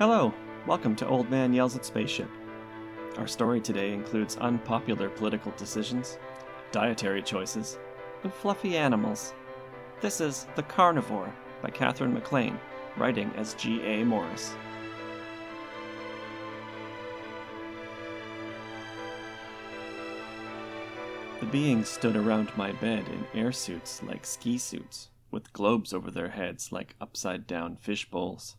Hello, welcome to Old Man Yells at Spaceship. Our story today includes unpopular political decisions, dietary choices, and fluffy animals. This is The Carnivore by Katherine MacLean, writing as G.A. Morris. The beings stood around my bed in air suits like ski suits, with globes over their heads like upside down fish bowls.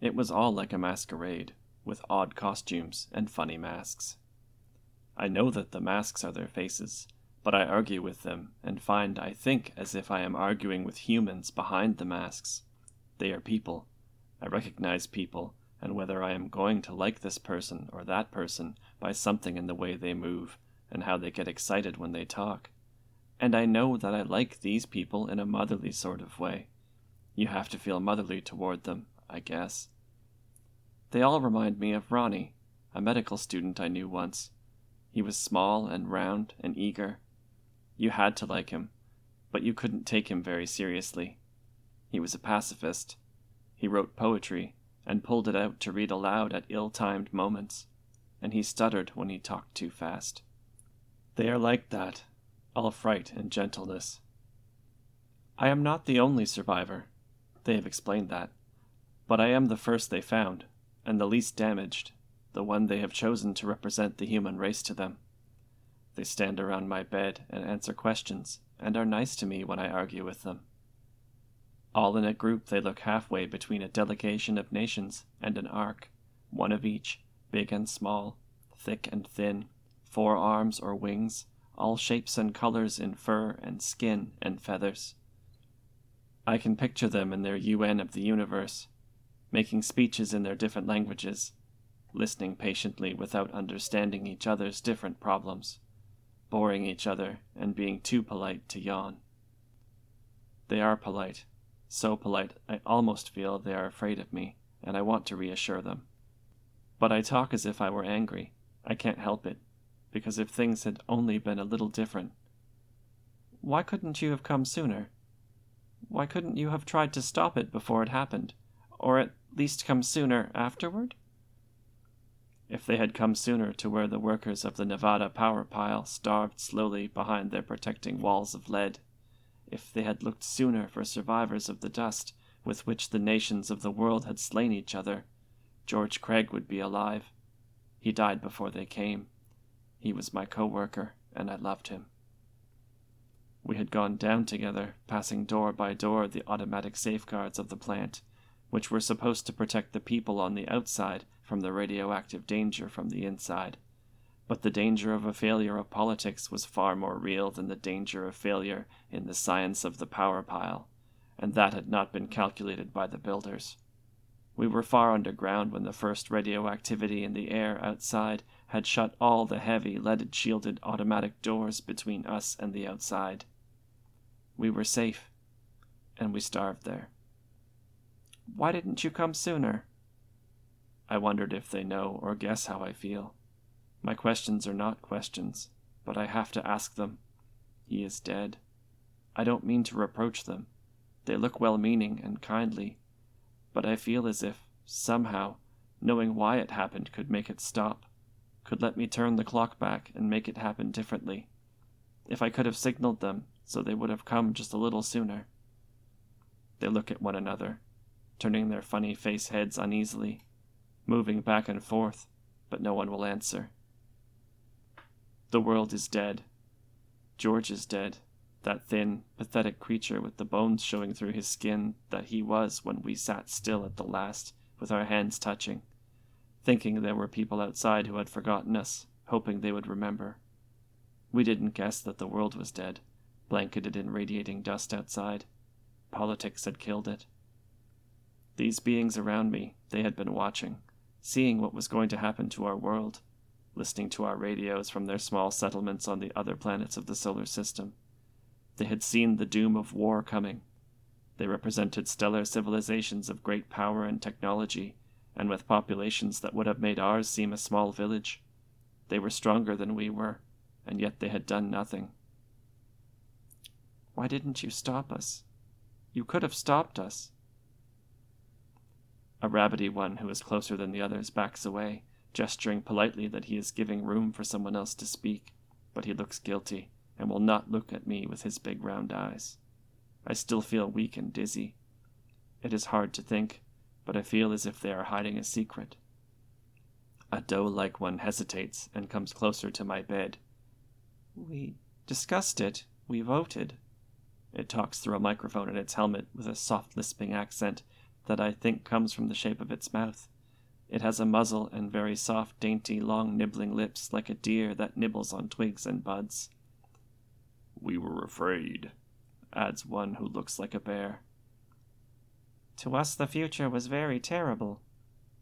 It was all like a masquerade, with odd costumes and funny masks. I know that the masks are their faces, but I argue with them and find I think as if I am arguing with humans behind the masks. They are people. I recognize people, and whether I am going to like this person or that person by something in the way they move and how they get excited when they talk. And I know that I like these people in a motherly sort of way. You have to feel motherly toward them, I guess. They all remind me of Ronnie, a medical student I knew once. He was small and round and eager. You had to like him, but you couldn't take him very seriously. He was a pacifist. He wrote poetry and pulled it out to read aloud at ill timed moments, and he stuttered when he talked too fast. They are like that, all fright and gentleness. I am not the only survivor. They have explained that. But I am the first they found, and the least damaged, the one they have chosen to represent the human race to them. They stand around my bed and answer questions, and are nice to me when I argue with them. All in a group, they look halfway between a delegation of nations and an ark, one of each, big and small, thick and thin, four arms or wings, all shapes and colors in fur and skin and feathers. I can picture them in their UN of the universe, making speeches in their different languages, listening patiently without understanding each other's different problems, boring each other and being too polite to yawn. They are polite, so polite I almost feel they are afraid of me, and I want to reassure them. But I talk as if I were angry. I can't help it, because if things had only been a little different. Why couldn't you have come sooner? Why couldn't you have tried to stop it before it happened? Or at least come sooner afterward? If they had come sooner to where the workers of the Nevada power pile starved slowly behind their protecting walls of lead, if they had looked sooner for survivors of the dust with which the nations of the world had slain each other, George Craig would be alive. He died before they came. He was my co worker, and I loved him. We had gone down together, passing door by door the automatic safeguards of the plant which were supposed to protect the people on the outside from the radioactive danger from the inside. But the danger of a failure of politics was far more real than the danger of failure in the science of the power pile, and that had not been calculated by the builders. We were far underground when the first radioactivity in the air outside had shut all the heavy leaded shielded automatic doors between us and the outside. We were safe, and we starved there. Why didn't you come sooner? I wondered if they know or guess how I feel. My questions are not questions, but I have to ask them. He is dead. I don't mean to reproach them. They look well meaning and kindly, but I feel as if, somehow, knowing why it happened could make it stop, could let me turn the clock back and make it happen differently. If I could have signaled them so they would have come just a little sooner. They look at one another turning their funny face heads uneasily, moving back and forth, but no one will answer. The world is dead. George is dead, that thin, pathetic creature with the bones showing through his skin that he was when we sat still at the last, with our hands touching, thinking there were people outside who had forgotten us, hoping they would remember. We didn't guess that the world was dead, blanketed in radiating dust outside. Politics had killed it. These beings around me, they had been watching, seeing what was going to happen to our world, listening to our radios from their small settlements on the other planets of the solar system. They had seen the doom of war coming. They represented stellar civilizations of great power and technology, and with populations that would have made ours seem a small village. They were stronger than we were, and yet they had done nothing. Why didn't you stop us? You could have stopped us. A rabbity one who is closer than the others backs away, gesturing politely that he is giving room for someone else to speak, but he looks guilty and will not look at me with his big round eyes. I still feel weak and dizzy. It is hard to think, but I feel as if they are hiding a secret. A doe like one hesitates and comes closer to my bed. We discussed it. We voted. It talks through a microphone in its helmet with a soft lisping accent that I think comes from the shape of its mouth. It has a muzzle and very soft, dainty, long nibbling lips like a deer that nibbles on twigs and buds. We were afraid, adds one who looks like a bear. To us, the future was very terrible,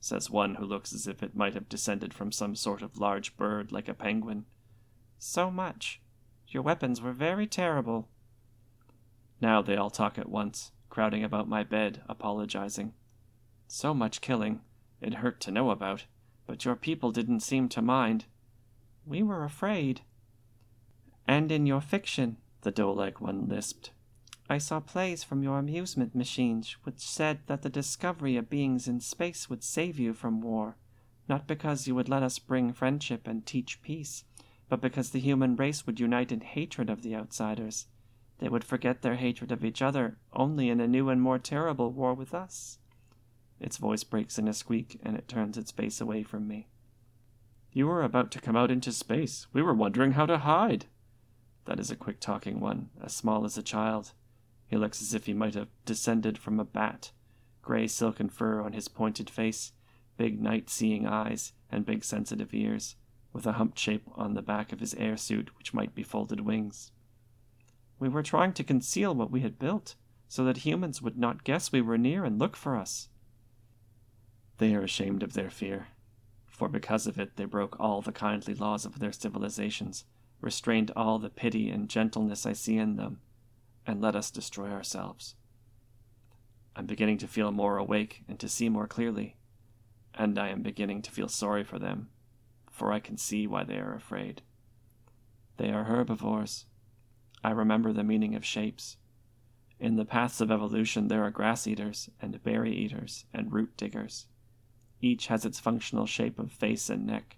says one who looks as if it might have descended from some sort of large bird like a penguin. So much. Your weapons were very terrible. Now they all talk at once, crowding about my bed, apologizing. So much killing. It hurt to know about, but your people didn't seem to mind. We were afraid. And in your fiction, the like one lisped, I saw plays from your amusement machines which said that the discovery of beings in space would save you from war, not because you would let us bring friendship and teach peace, but because the human race would unite in hatred of the outsiders. They would forget their hatred of each other only in a new and more terrible war with us. Its voice breaks in a squeak, and it turns its face away from me. You were about to come out into space. We were wondering how to hide. That is a quick talking one, as small as a child. He looks as if he might have descended from a bat. Gray silken fur on his pointed face, big night seeing eyes, and big sensitive ears, with a humped shape on the back of his air suit which might be folded wings. We were trying to conceal what we had built, so that humans would not guess we were near and look for us. They are ashamed of their fear, for because of it they broke all the kindly laws of their civilizations, restrained all the pity and gentleness I see in them, and let us destroy ourselves. I'm beginning to feel more awake and to see more clearly, and I am beginning to feel sorry for them, for I can see why they are afraid. They are herbivores. I remember the meaning of shapes. In the paths of evolution, there are grass eaters, and berry eaters, and root diggers. Each has its functional shape of face and neck,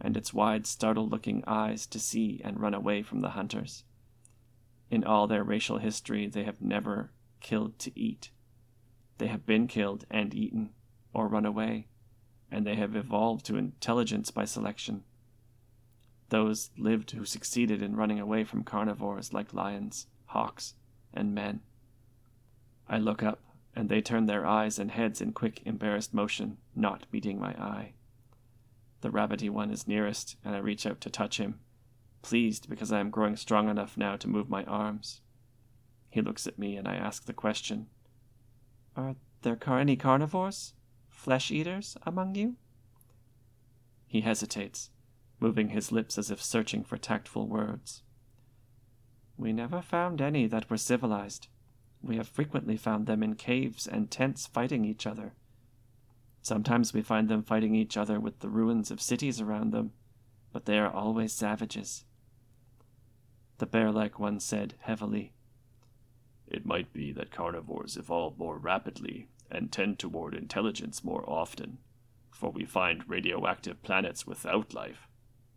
and its wide, startled looking eyes to see and run away from the hunters. In all their racial history, they have never killed to eat. They have been killed and eaten, or run away, and they have evolved to intelligence by selection. Those lived who succeeded in running away from carnivores like lions, hawks, and men. I look up, and they turn their eyes and heads in quick, embarrassed motion, not meeting my eye. The rabbity one is nearest, and I reach out to touch him, pleased because I am growing strong enough now to move my arms. He looks at me, and I ask the question Are there car- any carnivores? Flesh eaters among you? He hesitates, moving his lips as if searching for tactful words. We never found any that were civilized. We have frequently found them in caves and tents fighting each other. Sometimes we find them fighting each other with the ruins of cities around them, but they are always savages. The bear like one said heavily, It might be that carnivores evolve more rapidly and tend toward intelligence more often, for we find radioactive planets without life,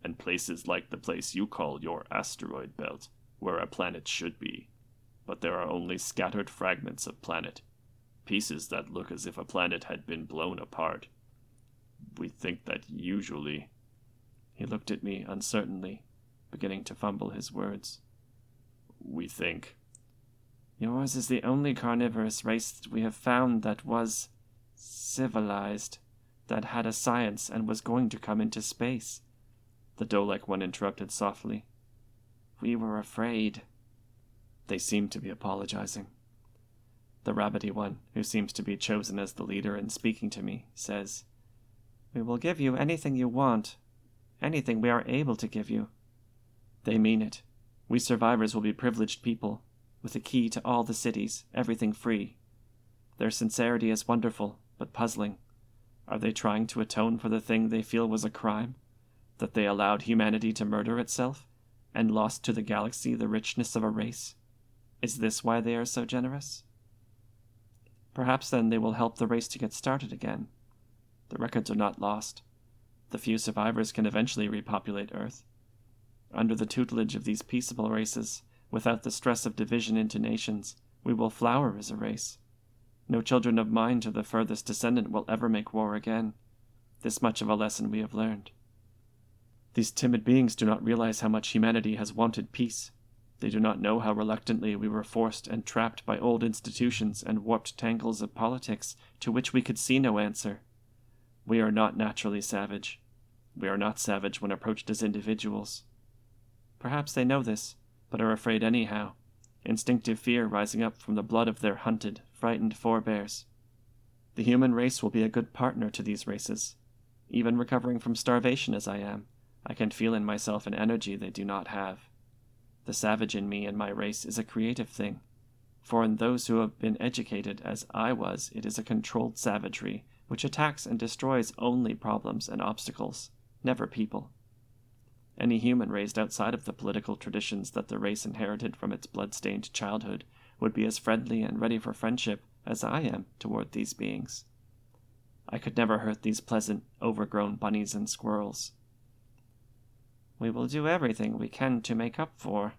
and places like the place you call your asteroid belt, where a planet should be. But there are only scattered fragments of planet, pieces that look as if a planet had been blown apart. We think that usually. He looked at me uncertainly beginning to fumble his words. We think. Yours is the only carnivorous race that we have found that was civilized, that had a science and was going to come into space. The doe like one interrupted softly. We were afraid. They seemed to be apologizing. The rabbity one, who seems to be chosen as the leader and speaking to me, says, We will give you anything you want, anything we are able to give you. They mean it. We survivors will be privileged people, with a key to all the cities, everything free. Their sincerity is wonderful, but puzzling. Are they trying to atone for the thing they feel was a crime? That they allowed humanity to murder itself, and lost to the galaxy the richness of a race? Is this why they are so generous? Perhaps then they will help the race to get started again. The records are not lost. The few survivors can eventually repopulate Earth. Under the tutelage of these peaceable races, without the stress of division into nations, we will flower as a race. No children of mine to the furthest descendant will ever make war again. This much of a lesson we have learned. These timid beings do not realize how much humanity has wanted peace. They do not know how reluctantly we were forced and trapped by old institutions and warped tangles of politics to which we could see no answer. We are not naturally savage. We are not savage when approached as individuals. Perhaps they know this, but are afraid anyhow, instinctive fear rising up from the blood of their hunted, frightened forebears. The human race will be a good partner to these races. Even recovering from starvation as I am, I can feel in myself an energy they do not have. The savage in me and my race is a creative thing, for in those who have been educated as I was, it is a controlled savagery which attacks and destroys only problems and obstacles, never people. Any human raised outside of the political traditions that the race inherited from its blood-stained childhood would be as friendly and ready for friendship as I am toward these beings. I could never hurt these pleasant, overgrown bunnies and squirrels. We will do everything we can to make up for.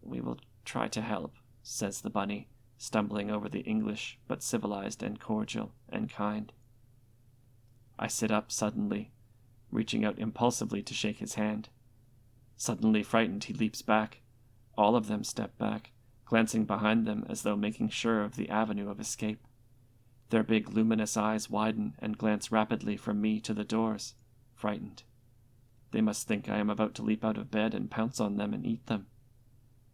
We will try to help, says the bunny, stumbling over the English, but civilized and cordial and kind. I sit up suddenly, reaching out impulsively to shake his hand. Suddenly frightened, he leaps back. All of them step back, glancing behind them as though making sure of the avenue of escape. Their big luminous eyes widen and glance rapidly from me to the doors, frightened. They must think I am about to leap out of bed and pounce on them and eat them.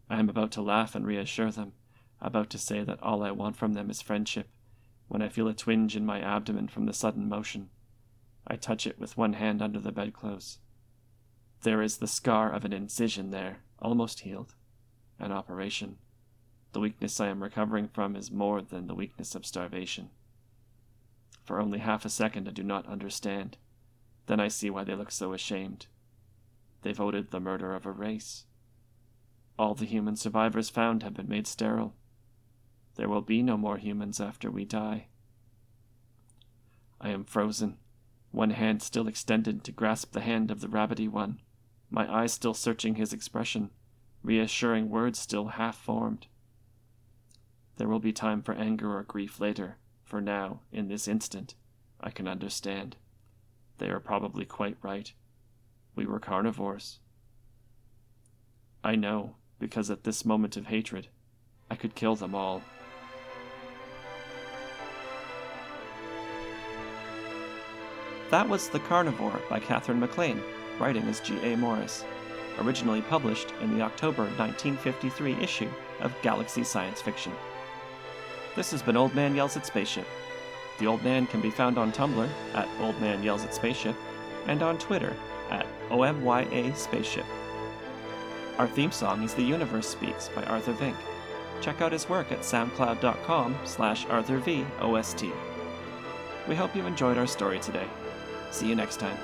I am about to laugh and reassure them, about to say that all I want from them is friendship, when I feel a twinge in my abdomen from the sudden motion. I touch it with one hand under the bedclothes. There is the scar of an incision there, almost healed. An operation. The weakness I am recovering from is more than the weakness of starvation. For only half a second I do not understand. Then I see why they look so ashamed. They voted the murder of a race. All the human survivors found have been made sterile. There will be no more humans after we die. I am frozen, one hand still extended to grasp the hand of the rabbity one, my eyes still searching his expression, reassuring words still half formed. There will be time for anger or grief later, for now, in this instant, I can understand. They are probably quite right. We were carnivores. I know, because at this moment of hatred, I could kill them all. That was The Carnivore by Katherine MacLean, writing as G.A. Morris, originally published in the October 1953 issue of Galaxy Science Fiction. This has been Old Man Yells at Spaceship. The Old Man can be found on Tumblr at Old Man Yells at Spaceship and on Twitter at OMYA Spaceship. Our theme song is The Universe Speaks by Arthur Vyncke. Check out his work at soundcloud.com slash arthurvost. We hope you enjoyed our story today. See you next time.